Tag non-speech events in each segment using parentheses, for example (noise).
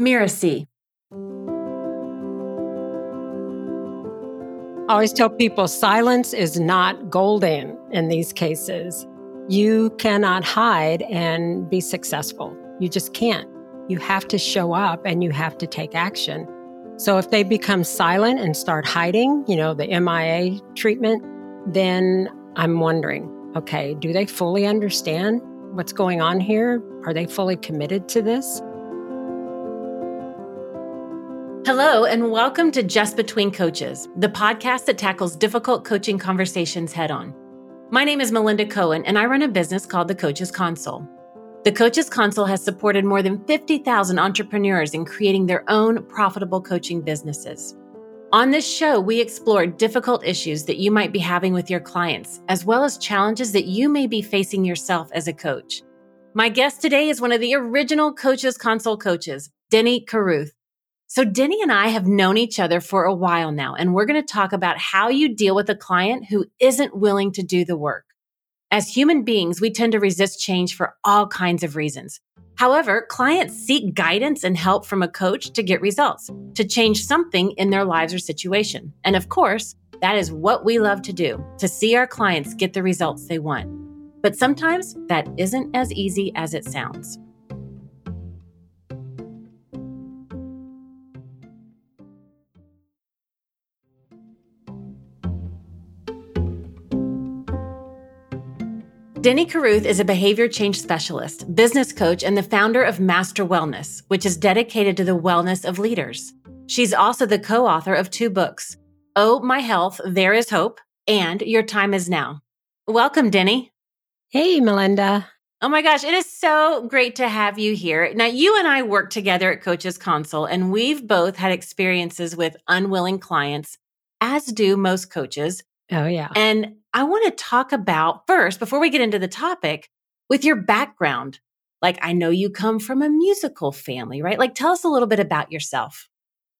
Mira I always tell people silence is not golden in these cases. You cannot hide and be successful. You just can't. You have to show up and you have to take action. So if they become silent and start hiding, you know, the MIA treatment, then I'm wondering, okay, do they fully understand what's going on here? Are they fully committed to this? Hello, and welcome to Just Between Coaches, the podcast that tackles difficult coaching conversations head on. My name is Melinda Cohan, and I run a business called The Coaches Console. The Coaches Console has supported more than 50,000 entrepreneurs in creating their own profitable coaching businesses. On this show, we explore difficult issues that you might be having with your clients, as well as challenges that you may be facing yourself as a coach. My guest today is one of the original Coaches Console coaches, Denny Caruth. So, Denny and I have known each other for a while now, and we're going to talk about how you deal with a client who isn't willing to do the work. As human beings, we tend to resist change for all kinds of reasons. However, clients seek guidance and help from a coach to get results, to change something in their lives or situation. And of course, that is what we love to do, to see our clients get the results they want. But sometimes that isn't as easy as it sounds. Denny Caruth is a behavior change specialist, business coach, and the founder of Master Wellness, which is dedicated to the wellness of leaders. She's also the co author of two books Oh, My Health, There Is Hope, and Your Time Is Now. Welcome, Denny. Hey, Melinda. Oh my gosh, it is so great to have you here. Now, you and I work together at Coaches Console, and we've both had experiences with unwilling clients, as do most coaches. Oh, yeah. And I want to talk about first, before we get into the topic, with your background. Like, I know you come from a musical family, right? Like, tell us a little bit about yourself.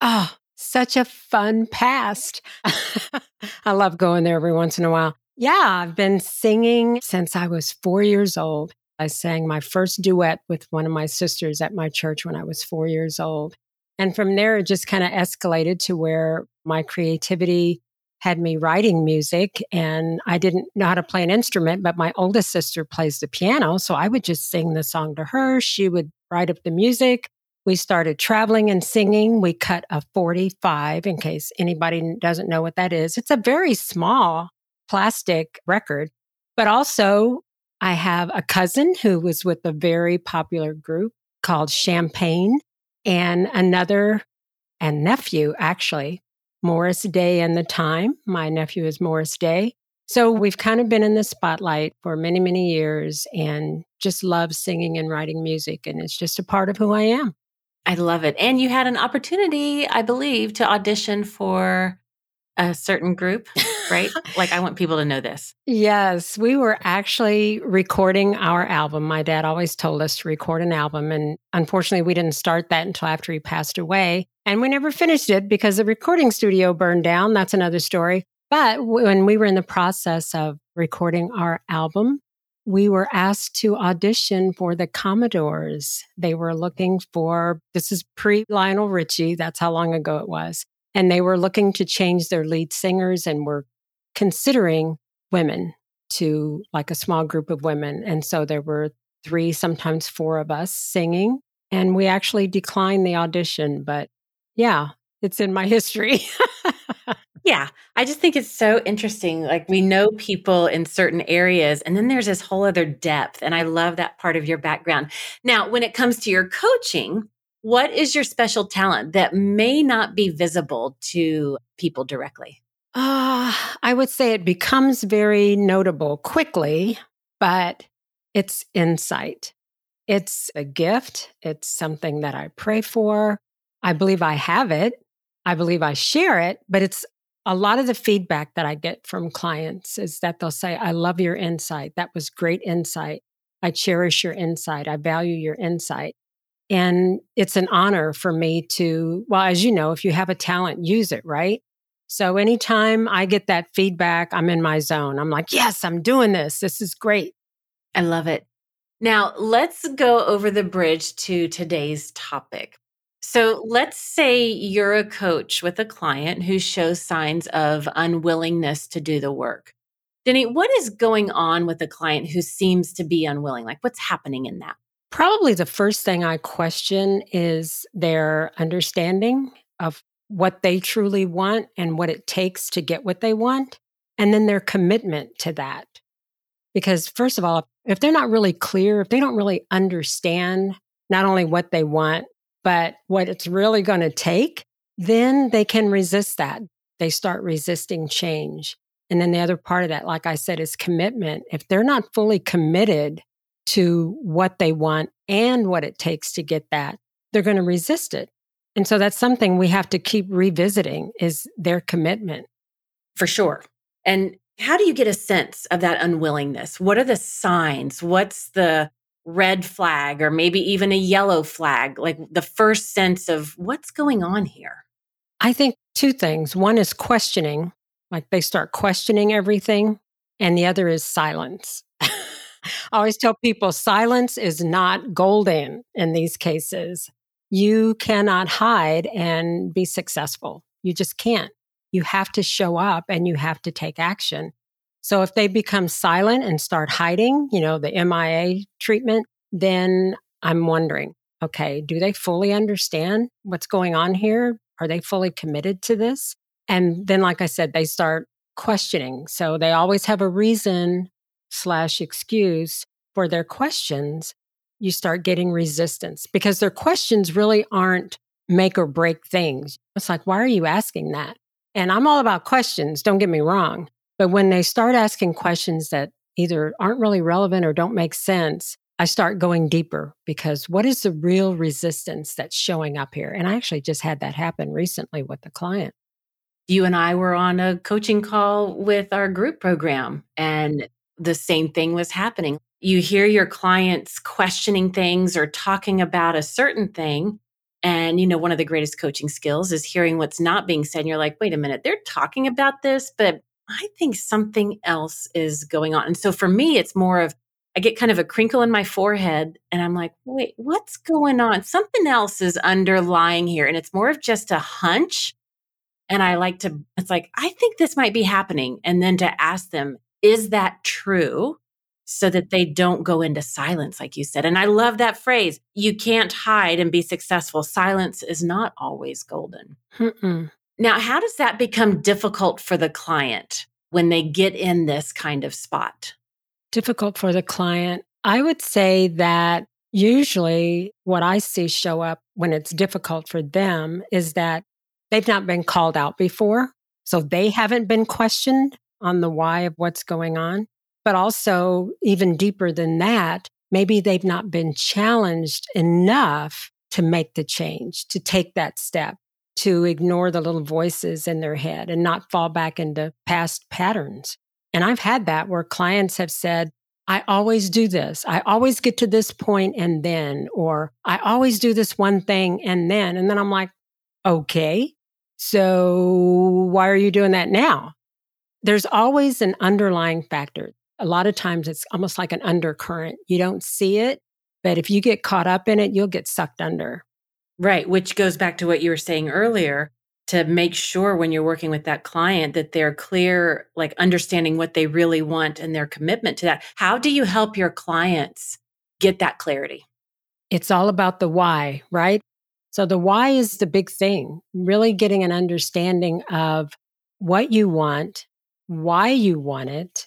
Oh, such a fun past. (laughs) I love going there every once in a while. Yeah, I've been singing since I was four years old. I sang my first duet with one of my sisters at my church when I was four years old. And from there, it just kind of escalated to where my creativity had me writing music and I didn't know how to play an instrument, but my oldest sister plays the piano. So I would just sing the song to her. She would write up the music. We started traveling and singing. We cut a 45 in case anybody doesn't know what that is. It's a very small plastic record, but also I have a cousin who was with a very popular group called Champagne and another and nephew actually Morris Day and the Time. My nephew is Morris Day. So we've kind of been in the spotlight for many, many years and just love singing and writing music. And it's just a part of who I am. I love it. And you had an opportunity, I believe, to audition for a certain group, right? (laughs) like, I want people to know this. Yes, we were actually recording our album. My dad always told us to record an album. And unfortunately, we didn't start that until after he passed away. And we never finished it because the recording studio burned down. That's another story. But when we were in the process of recording our album, we were asked to audition for the Commodores. They were looking for, this is pre Lionel Richie, that's how long ago it was. And they were looking to change their lead singers and were considering women to like a small group of women. And so there were three, sometimes four of us singing. And we actually declined the audition, but yeah, it's in my (laughs) history. yeah, I just think it's so interesting. Like we know people in certain areas, and then there's this whole other depth. And I love that part of your background. Now, when it comes to your coaching, what is your special talent that may not be visible to people directly? Uh, I would say it becomes very notable quickly, but it's insight. It's a gift. It's something that I pray for. I believe I have it. I believe I share it, but it's a lot of the feedback that I get from clients is that they'll say, I love your insight. That was great insight. I cherish your insight. I value your insight. And it's an honor for me to, well, as you know, if you have a talent, use it, right? So anytime I get that feedback, I'm in my zone. I'm like, yes, I'm doing this. This is great. I love it. Now, let's go over the bridge to today's topic. So let's say you're a coach with a client who shows signs of unwillingness to do the work. Denny, what is going on with a client who seems to be unwilling? Like what's happening in that? Probably the first thing I question is their understanding of what they truly want and what it takes to get what they want, and then their commitment to that. Because, first of all, if they're not really clear, if they don't really understand not only what they want, but what it's really going to take, then they can resist that. They start resisting change. And then the other part of that, like I said, is commitment. If they're not fully committed to what they want and what it takes to get that, they're going to resist it. And so that's something we have to keep revisiting is their commitment. For sure. And how do you get a sense of that unwillingness? What are the signs? What's the red flag or maybe even a yellow flag? Like the first sense of what's going on here? I think two things. One is questioning, like they start questioning everything, and the other is silence. I always tell people silence is not golden in these cases. You cannot hide and be successful. You just can't. You have to show up and you have to take action. So if they become silent and start hiding, you know, the MIA treatment, then I'm wondering, okay, do they fully understand what's going on here? Are they fully committed to this? And then, like I said, they start questioning. So they always have a reason slash excuse for their questions. You start getting resistance because their questions really aren't make or break things. It's like, why are you asking that? And I'm all about questions, don't get me wrong. But when they start asking questions that either aren't really relevant or don't make sense, I start going deeper because what is the real resistance that's showing up here? And I actually just had that happen recently with a client. You and I were on a coaching call with our group program, and the same thing was happening. You hear your clients questioning things or talking about a certain thing. And, you know, one of the greatest coaching skills is hearing what's not being said. And you're like, wait a minute, they're talking about this, but I think something else is going on. And so for me, it's more of I get kind of a crinkle in my forehead and I'm like, wait, what's going on? Something else is underlying here. And it's more of just a hunch. And I like to, it's like, I think this might be happening. And then to ask them, is that true? So that they don't go into silence, like you said. And I love that phrase. You can't hide and be successful. Silence is not always golden. Mm-mm. Now, how does that become difficult for the client when they get in this kind of spot? Difficult for the client. I would say that usually what I see show up when it's difficult for them is that they've not been called out before. So they haven't been questioned on the why of what's going on. But also, even deeper than that, maybe they've not been challenged enough to make the change, to take that step to ignore the little voices in their head and not fall back into past patterns. And I've had that where clients have said, I always do this. I always get to this point and then, or I always do this one thing and then. And then I'm like, okay, so why are you doing that now? There's always an underlying factor. A lot of times it's almost like an undercurrent. You don't see it, but if you get caught up in it, you'll get sucked under. Right. Which goes back to what you were saying earlier to make sure when you're working with that client that they're clear, like understanding what they really want and their commitment to that. How do you help your clients get that clarity? It's all about the why, right? So the why is the big thing, really getting an understanding of what you want, why you want it,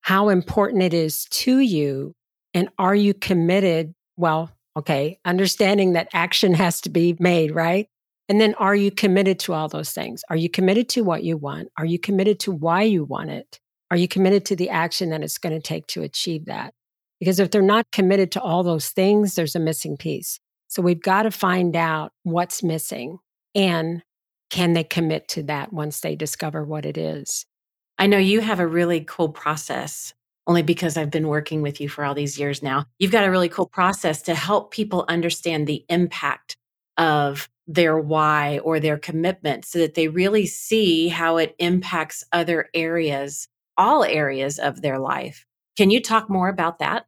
how important it is to you, and are you committed? Well, Okay. Understanding that action (laughs) has to be made, right? And then are you committed to all those things? Are you committed to what you want? Are you committed to why you want it? Are you committed to the action that it's going to take to achieve that? Because if they're not committed to all those things, there's a missing piece. So we've got to find out what's missing and can they commit to that once they discover what it is? I know you have a really cool process only because I've been working with you for all these years now. You've got a really cool process to help people understand the impact of their why or their commitment so that they really see how it impacts other areas, all areas of their life. Can you talk more about that?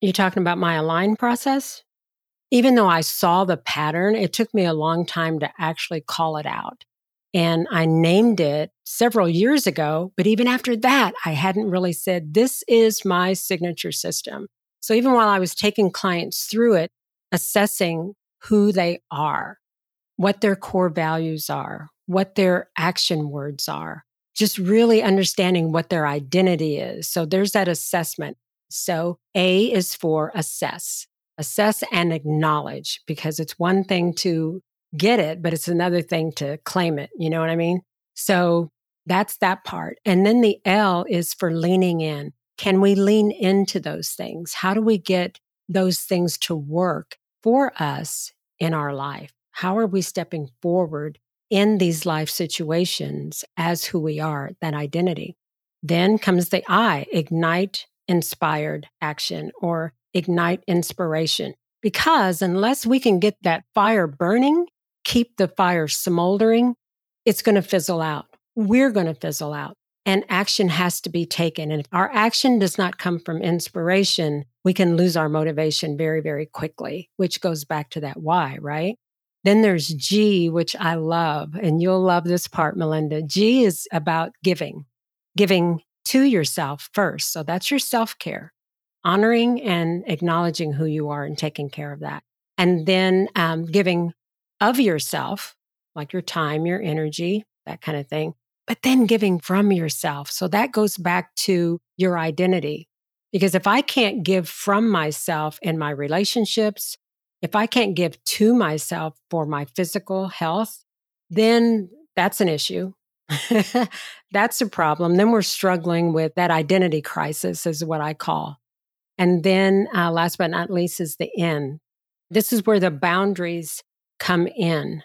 You're talking about my align process? even though I saw the pattern, it took me a long time to actually call it out. And I named it several years ago. But even after that, I hadn't really said, this is my signature system. So even while I was taking clients through it, assessing who they are, what their core values are, what their action words are, just really understanding what their identity is. So there's that assessment. So A is for assess, assess and acknowledge, because it's one thing to get it, but it's another thing to claim it. You know what I mean? So that's that part. And then the L is for leaning in. Can we lean into those things? How do we get those things to work for us in our life? How are we stepping forward in these life situations as who we are, that identity? Then comes the I, ignite inspired action or ignite inspiration. Because unless we can get that fire burning, keep the fire smoldering, it's going to fizzle out. We're going to fizzle out and action has to be taken. And if our action does not come from inspiration, we can lose our motivation very, very quickly, which goes back to that why, right? Then there's G, which I love, and you'll love this part, Melinda. G is about giving, giving to yourself first. So that's your self care, honoring and acknowledging who you are and taking care of that. And then um, giving of yourself, like your time, your energy, that kind of thing, but then giving from yourself. So that goes back to your identity. Because if I can't give from myself in my relationships, if I can't give to myself for my physical health, then that's an issue. (laughs) that's a problem. Then we're struggling with that identity crisis, is what I call. And then, uh, last but not least, is the end. This is where the boundaries come in.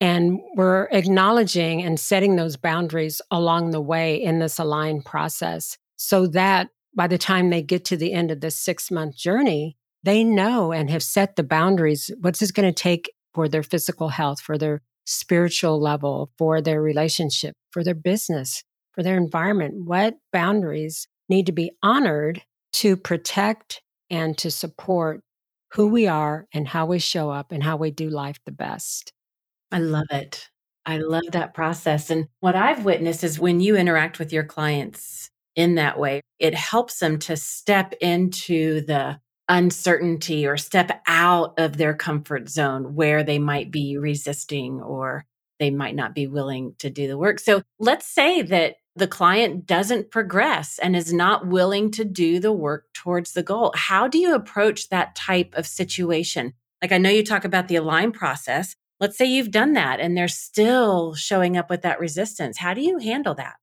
And we're acknowledging and setting those boundaries along the way in this aligned process so that by the time they get to the end of this six month journey, they know and have set the boundaries. What's this going to take for their physical health, for their spiritual level, for their relationship, for their business, for their environment? What boundaries need to be honored to protect and to support who we are and how we show up and how we do life the best. I love it. I love that process. And what I've witnessed is when you interact with your clients in that way, it helps them to step into the uncertainty or step out of their comfort zone where they might be resisting or they might not be willing to do the work. So let's say that the client doesn't progress and is not willing to do the work towards the goal. How do you approach that type of situation? Like I know you talk about the align process, let's say you've done that and they're still showing up with that resistance. How do you handle that?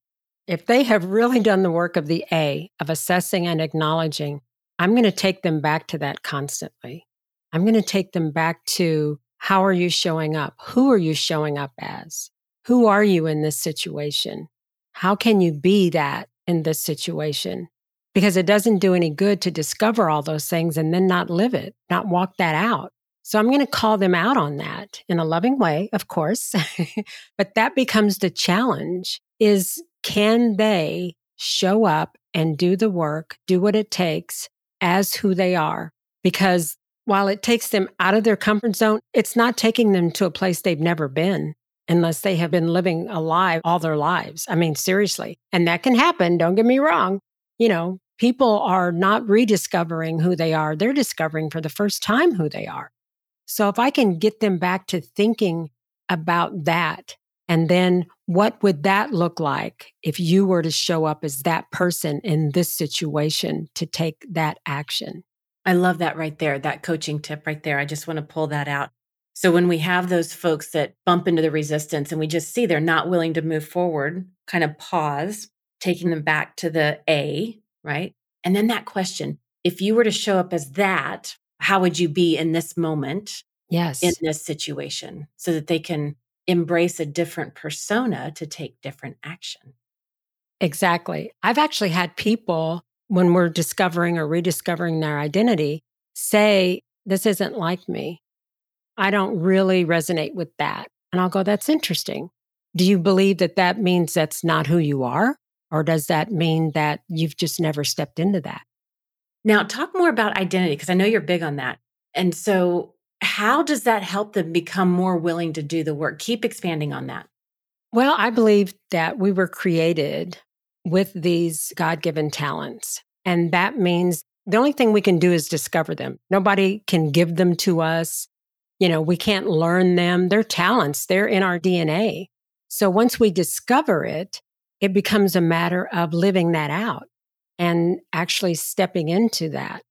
If they have really done the work of the A, of assessing and acknowledging, I'm going to take them back to that constantly. I'm going to take them back to how are you showing up? Who are you showing up as? Who are you in this situation? How can you be that in this situation? Because it doesn't do any good to discover all those things and then not live it, not walk that out. So I'm going to call them out on that in a loving way, of course. (laughs) but that becomes the challenge is can they show up and do the work, do what it takes as who they are? Because while it takes them out of their comfort zone, it's not taking them to a place they've never been unless they have been living alive all their lives. I mean, seriously. And that can happen. Don't get me wrong. You know, people are not rediscovering who they are. They're discovering for the first time who they are. So if I can get them back to thinking about that, and then what would that look like if you were to show up as that person in this situation to take that action? I love that right there, that coaching tip right there. I just want to pull that out. So when we have those folks that bump into the resistance and we just see they're not willing to move forward, kind of pause, taking them back to the A, right? And then that question, if you were to show up as that how would you be in this moment? Yes. In this situation, so that they can embrace a different persona to take different action. Exactly. I've actually had people, when we're discovering or rediscovering their identity, say, This isn't like me. I don't really resonate with that. And I'll go, That's interesting. Do you believe that that means that's not who you are? Or does that mean that you've just never stepped into that? Now, talk more about identity because I know you're big on that. And so, how does that help them become more willing to do the work? Keep expanding on that. Well, I believe that we were created with these God given talents. And that means the only thing we can do is discover them. Nobody can give them to us. You know, we can't learn them. They're talents, they're in our DNA. So once we discover it, it becomes a matter of living that out and actually stepping into that.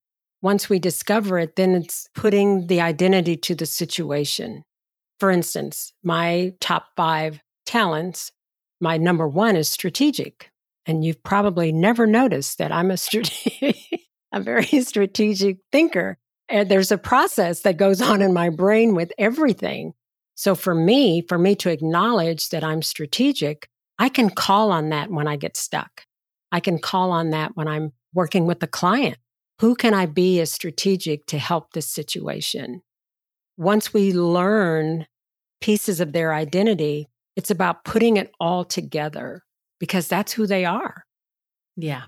Once we discover it, then it's putting the identity to the situation. For instance, my top five talents, my number one is strategic. And you've probably never noticed that I'm a, strate- (laughs) a very strategic thinker. And there's a process that goes on in my brain with everything. So for me, for me to acknowledge that I'm strategic, I can call on that when I get stuck. I can call on that when I'm working with a client. Who can I be as strategic to help this situation? Once we learn pieces of their identity, it's about putting it all together because that's who they are. Yeah.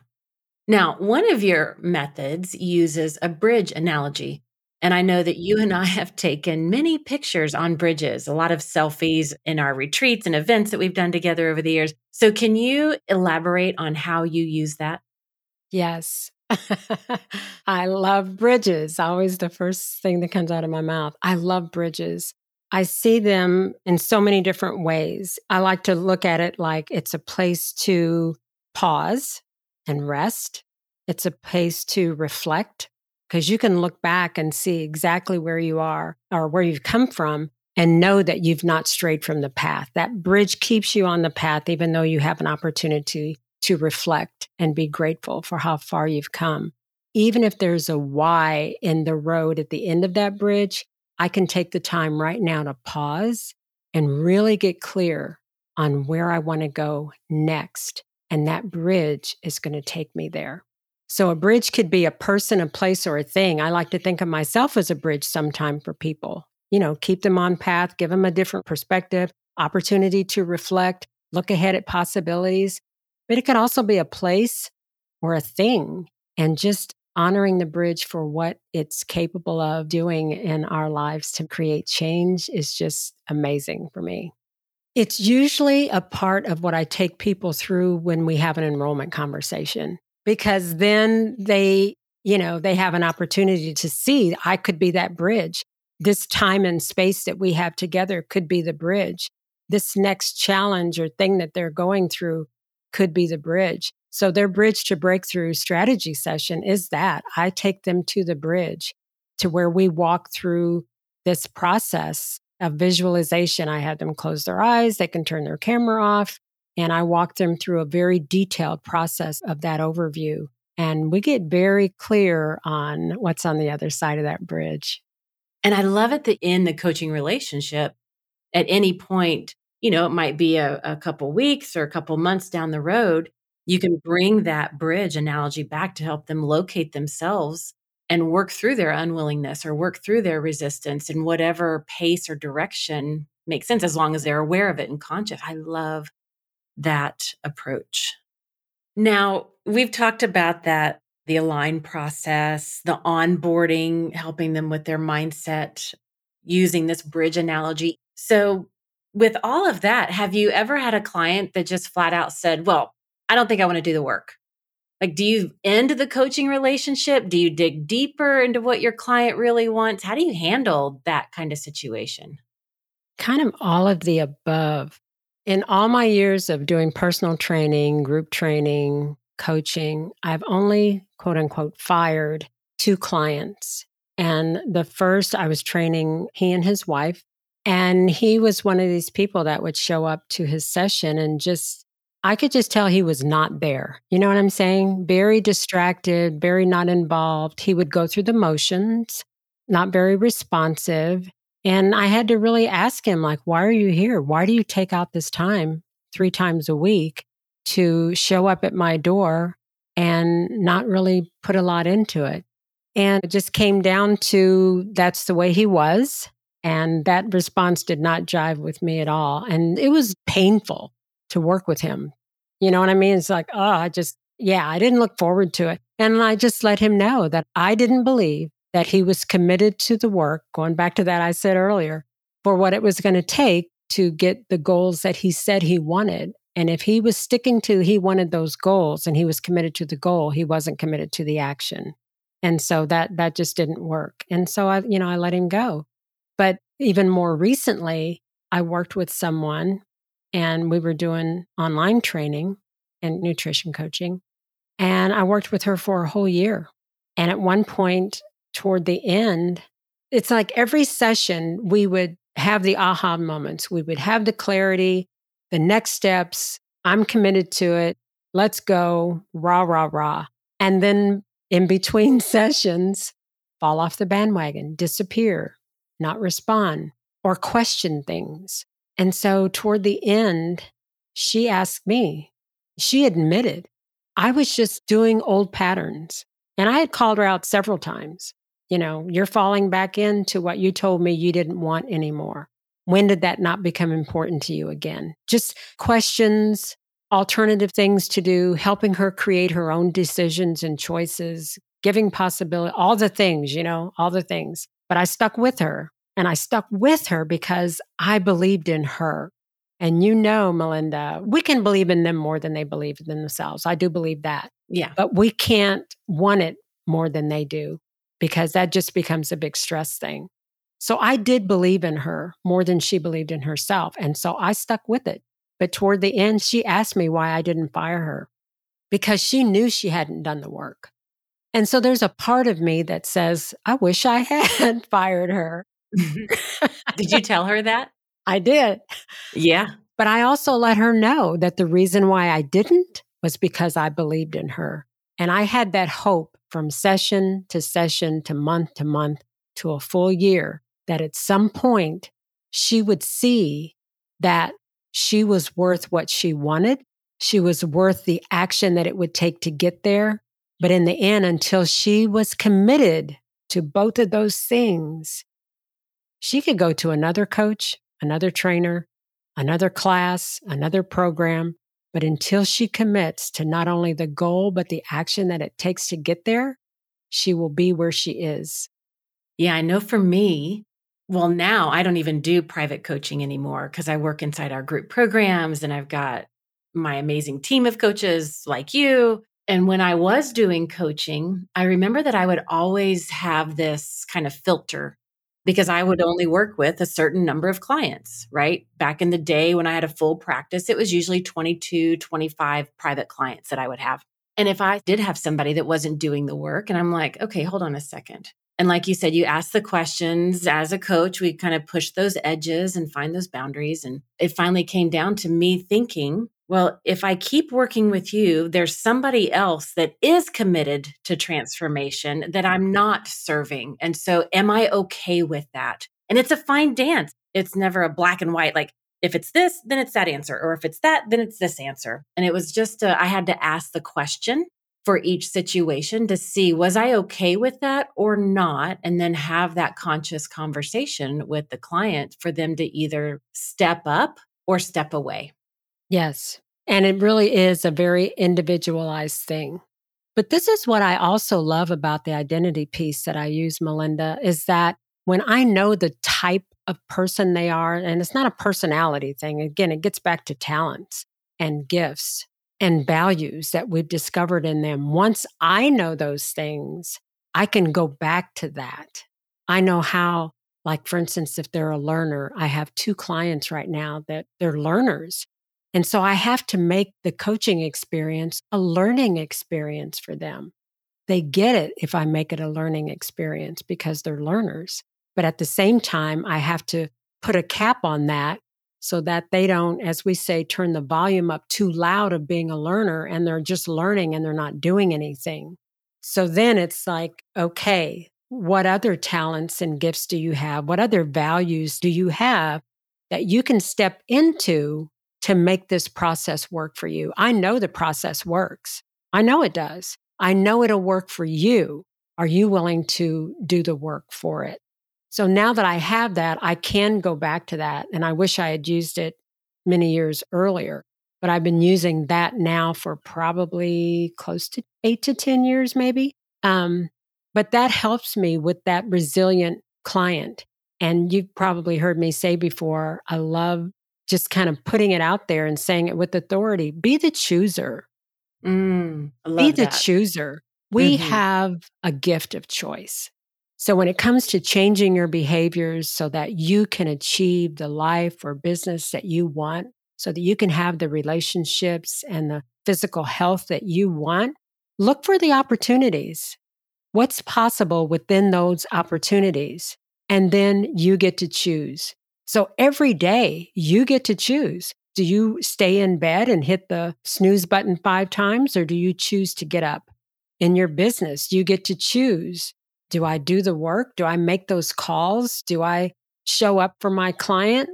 Now, one of your methods uses a bridge analogy. And I know that you and I have taken many pictures on bridges, a lot of selfies in our retreats and events that we've done together over the years. So, can you elaborate on how you use that? Yes. (laughs) I love bridges. Always the first thing that comes out of my mouth. I love bridges. I see them in so many different ways. I like to look at it like it's a place to pause and rest. It's a place to reflect because you can look back and see exactly where you are or where you've come from and know that you've not strayed from the path. That bridge keeps you on the path, even though you have an opportunity to reflect and be grateful for how far you've come. Even if there's a Y in the road at the end of that bridge, I can take the time right now to pause and really get clear on where I want to go next. And that bridge is going to take me there. So a bridge could be a person, a place, or a thing. I like to think of myself as a bridge sometime for people. You know, keep them on path, give them a different perspective, opportunity to reflect, look ahead at possibilities. But it could also be a place or a thing and just honoring the bridge for what it's capable of doing in our lives to create change is just amazing for me. It's usually a part of what I take people through when we have an enrollment conversation because then they, you know, they have an opportunity to see I could be that bridge. This time and space that we have together could be the bridge. This next challenge or thing that they're going through could be the bridge. So their bridge to breakthrough strategy session is that I take them to the bridge to where we walk through this process of visualization. I have them close their eyes, they can turn their camera off, and I walk them through a very detailed process of that overview. And we get very clear on what's on the other side of that bridge. And I love it that in the coaching relationship, at any point, you know, it might be a, a couple weeks or a couple months down the road, you can bring that bridge analogy back to help them locate themselves and work through their unwillingness or work through their resistance in whatever pace or direction makes sense as long as they're aware of it and conscious. I love that approach. Now, we've talked about that the align process, the onboarding, helping them with their mindset, using this bridge analogy. So, with all of that, have you ever had a client that just flat out said, Well, I don't think I want to do the work? Like, do you end the coaching relationship? Do you dig deeper into what your client really wants? How do you handle that kind of situation? Kind of all of the above. In all my years of doing personal training, group training, coaching, I've only quote unquote fired two clients. And the first, I was training he and his wife. And he was one of these people that would show up to his session and just, I could just tell he was not there. You know what I'm saying? Very distracted, very not involved. He would go through the motions, not very responsive. And I had to really ask him, like, why are you here? Why do you take out this time three times a week to show up at my door and not really put a lot into it? And it just came down to that's the way he was. And that response did not jive with me at all. And it was painful to work with him. You know what I mean? It's like, oh, I just, yeah, I didn't look forward to it. And I just let him know that I didn't believe that he was committed to the work, going back to that I said earlier, for what it was going to take to get the goals that he said he wanted. And if he was sticking to he wanted those goals and he was committed to the goal, he wasn't committed to the action. And so that that just didn't work. And so I, you know, I let him go. But even more recently, I worked with someone and we were doing online training and nutrition coaching. And I worked with her for a whole year. And at one point toward the end, it's like every session we would have the aha moments. We would have the clarity, the next steps. I'm committed to it. Let's go. Rah, rah, rah. And then in between (laughs) sessions, fall off the bandwagon, disappear, not respond, or question things. And so toward the end, she asked me, she admitted I was just doing old patterns. And I had called her out several times. You know, you're falling back into what you told me you didn't want anymore. When did that not become important to you again? Just questions, alternative things to do, helping her create her own decisions and choices, giving possibility, all the things, you know, all the things. But I stuck with her and I stuck with her because I believed in her. And you know, Melinda, we can believe in them more than they believe in themselves. I do believe that. Yeah. But we can't want it more than they do because that just becomes a big stress thing. So I did believe in her more than she believed in herself. And so I stuck with it. But toward the end, she asked me why I didn't fire her because she knew she hadn't done the work. And so there's a part of me that says, I wish I (laughs) had fired her. Did you tell her that? (laughs) I did. Yeah. But I also let her know that the reason why I didn't was because I believed in her. And I had that hope from session to session to month to month to a full year that at some point she would see that she was worth what she wanted. She was worth the action that it would take to get there. But in the end, until she was committed to both of those things, she could go to another coach, another trainer, another class, another program. But until she commits to not only the goal, but the action that it takes to get there, she will be where she is. Yeah, I know for me, well, now I don't even do private coaching anymore because I work inside our group programs and I've got my amazing team of coaches like you. And when I was doing coaching, I remember that I would always have this kind of filter because I would only work with a certain number of clients, right? Back in the day when I had a full practice, it was usually 22, 25 private clients that I would have. And if I did have somebody that wasn't doing the work, and I'm like, okay, hold on a second. And like you said, you ask the questions as a coach, we kind of push those edges and find those boundaries. And it finally came down to me thinking, well, if I keep working with you, there's somebody else that is committed to transformation that I'm not serving. And so, am I okay with that? And it's a fine dance. It's never a black and white, like, if it's this, then it's that answer. Or if it's that, then it's this answer. And it was just, a, I had to ask the question for each situation to see was I okay with that or not? And then have that conscious conversation with the client for them to either step up or step away. Yes. And it really is a very individualized thing. But this is what I also love about the identity piece that I use, Melinda, is that when I know the type of person they are, and it's not a personality thing, again, it gets back to talents and gifts and values that we've discovered in them. Once I know those things, I can go back to that. I know how, like, for instance, if they're a learner, I have two clients right now that they're learners and so I have to make the coaching experience a learning experience for them. They get it if I make it a learning experience because they're learners. But at the same time, I have to put a cap on that so that they don't, as we say, turn the volume up too loud of being a learner and they're just learning and they're not doing anything. So then it's like, okay, what other talents and gifts do you have? What other values do you have that you can step into to make this process work for you. I know the process works. I know it does. I know it'll work for you. Are you willing to do the work for it? So now that I have that, I can go back to that. And I wish I had used it many years earlier, but I've been using that now for probably close to eight to 10 years, maybe. Um, But that helps me with that resilient client. And you've probably heard me say before, I love just kind of putting it out there and saying it with authority. Be the chooser. Mm, Be the that. chooser. We Mhm. have a gift of choice. So when it comes to changing your behaviors so that you can achieve the life or business that you want, so that you can have the relationships and the physical health that you want, look for the opportunities. What's possible within those opportunities? And then you get to choose. So every day you get to choose. Do you stay in bed and hit the snooze button five times, or do you choose to get up? In your business, you get to choose. Do I do the work? Do I make those calls? Do I show up for my client?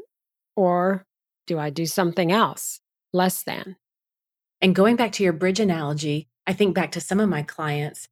Or do I do something else less than? And going back to your bridge analogy, I think back to some of my clients.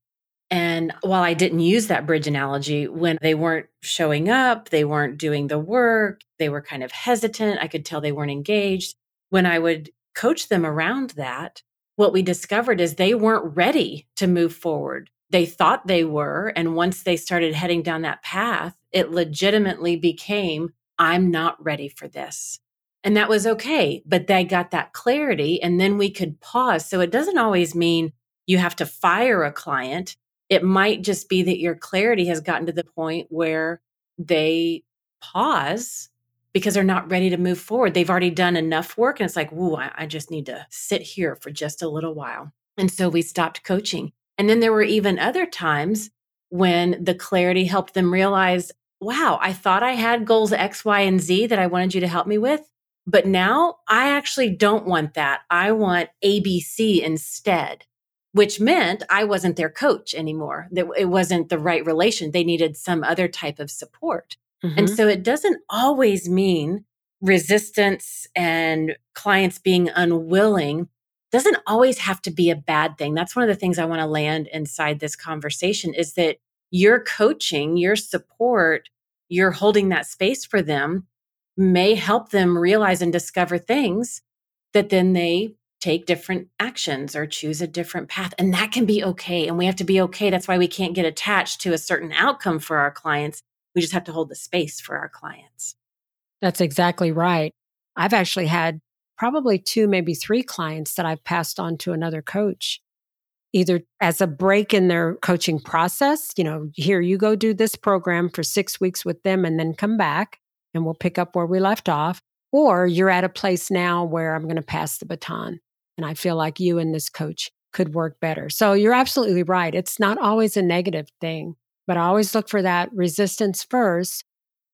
And while I didn't use that bridge analogy, when they weren't showing up, they weren't doing the work, they were kind of hesitant, I could tell they weren't engaged. When I would coach them around that, what we discovered is they weren't ready to move forward. They thought they were. And once they started heading down that path, it legitimately became, I'm not ready for this. And that was okay. But they got that clarity and then we could pause. So it doesn't always mean you have to fire a client. It might just be that your clarity has gotten to the point where they pause because they're not ready to move forward. They've already done enough work. And it's like, whoa, I, I just need to sit here for just a little while. And so we stopped coaching. And then there were even other times when the clarity helped them realize, wow, I thought I had goals X, Y, and Z that I wanted you to help me with. But now I actually don't want that. I want ABC instead, which meant I wasn't their coach anymore. That it wasn't the right relation. They needed some other type of support. And Mhm. so it doesn't always mean resistance and clients being unwilling doesn't always have to be a bad thing. That's one of the things I want to land inside this conversation is that your coaching, your support, you're holding that space for them may help them realize and discover things that then they take different actions or choose a different path. And that can be okay. And we have to be okay. That's why we can't get attached to a certain outcome for our clients. We just have to hold the space for our clients. That's exactly right. I've actually had probably two, maybe three clients that I've passed on to another coach, either as a break in their coaching process. You know, here you go do this program for six weeks with them and then come back and we'll pick up where we left off. Or you're at a place now where I'm going to pass the baton and I feel like you and this coach could work better. So you're absolutely right. It's not always a negative thing, but I always look for that resistance first.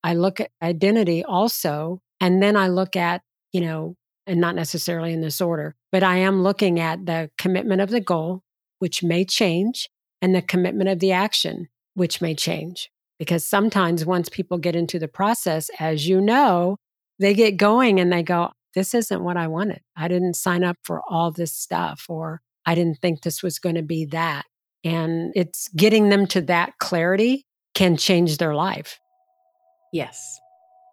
I look at identity also, and then I look at, you know, and not necessarily in this order, but I am looking at the commitment of the goal, which may change, and the commitment of the action, which may change. Because sometimes once people get into the process, as you know, they get going and they go, This isn't what I wanted. I didn't sign up for all this stuff, or I didn't think this was going to be that. And it's getting them to that clarity can change their life. Yes.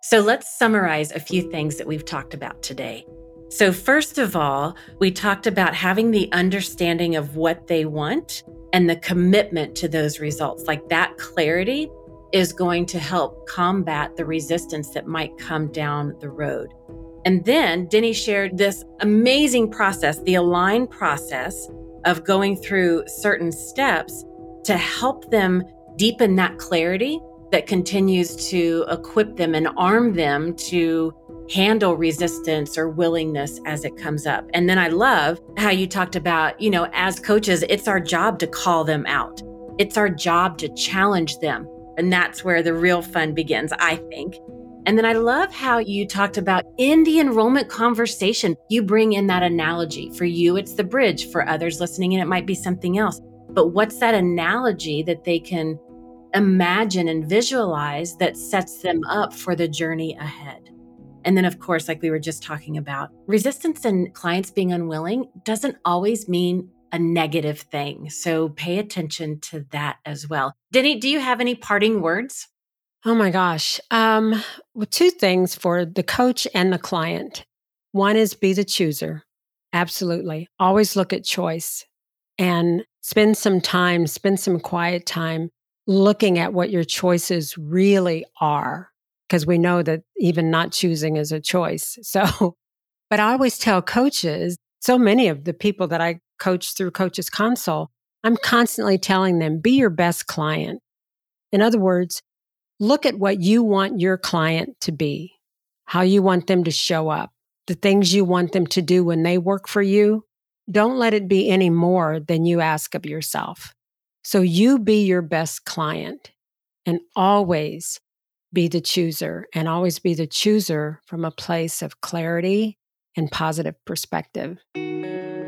So let's summarize a few things that we've talked about today. So, first of all, we talked about having the understanding of what they want and the commitment to those results. Like that clarity is going to help combat the resistance that might come down the road. And then Denny shared this amazing process, the align process of going through certain steps to help them deepen that clarity that continues to equip them and arm them to handle resistance or willingness as it comes up. And then I love how you talked about, you know, as coaches, it's our job to call them out. It's our job to challenge them. And that's where the real fun begins, I think. And then I love how you talked about in the enrollment conversation, you bring in that analogy. For you, it's the bridge. For others listening in, it might be something else. But what's that analogy that they can imagine and visualize that sets them up for the journey ahead? And then, of course, like we were just talking about, resistance and clients being unwilling doesn't always mean a negative thing. So pay attention to that as well. Denny, do you have any parting words? Oh my gosh. Um, well, two things for the coach and the client. One is be the chooser. Absolutely. Always look at choice and spend some time, spend some quiet time looking at what your choices really are, because we know that even not choosing is a choice. (laughs) So, but I always tell coaches, so many of the people that I coach through Coaches Console, I'm constantly telling them, be your best client. In other words, look at what you want your client to be, how you want them to show up, the things you want them to do when they work for you. Don't let it be any more than you ask of yourself. So you be your best client and always be the chooser and always be the chooser from a place of clarity and positive perspective.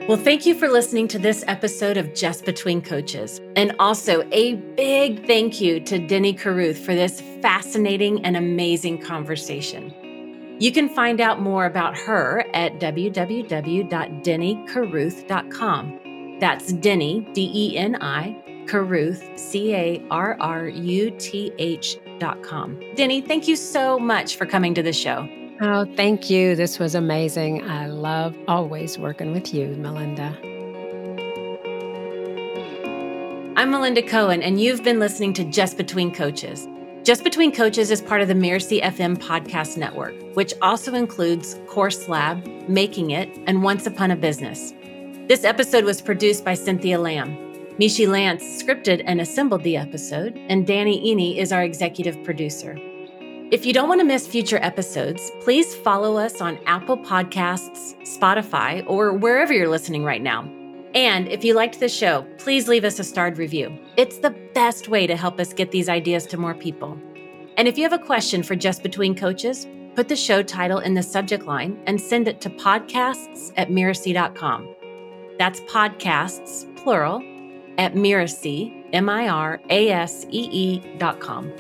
Well, thank you for listening to this episode of Just Between Coaches. And also a big thank you to Deni Carruth for this fascinating and amazing conversation. You can find out more about her at www.denicarruth.com. That's Deni, D E N I, Carruth, C A R R U T H.com. Deni, thank you so much for coming to the show. Oh, thank you. This was amazing. I love always working with you, Melinda. I'm Melinda Cohan, and you've been listening to Just Between Coaches. Just Between Coaches is part of the Mirasee FM podcast network, which also includes Course Lab, Making It, and Once Upon a Business. This episode was produced by Cynthia Lamb. Mishi Lance scripted and assembled the episode, and Danny Iny is our executive producer. If you don't want to miss future episodes, please follow us on Apple Podcasts, Spotify, or wherever you're listening right now. And if you liked the show, please leave us a starred review. It's the best way to help us get these ideas to more people. And if you have a question for Just Between Coaches, put the show title in the subject line and send it to podcasts at mirasee.com. That's podcasts, plural, at Mirasee, M I R A S E E dot com.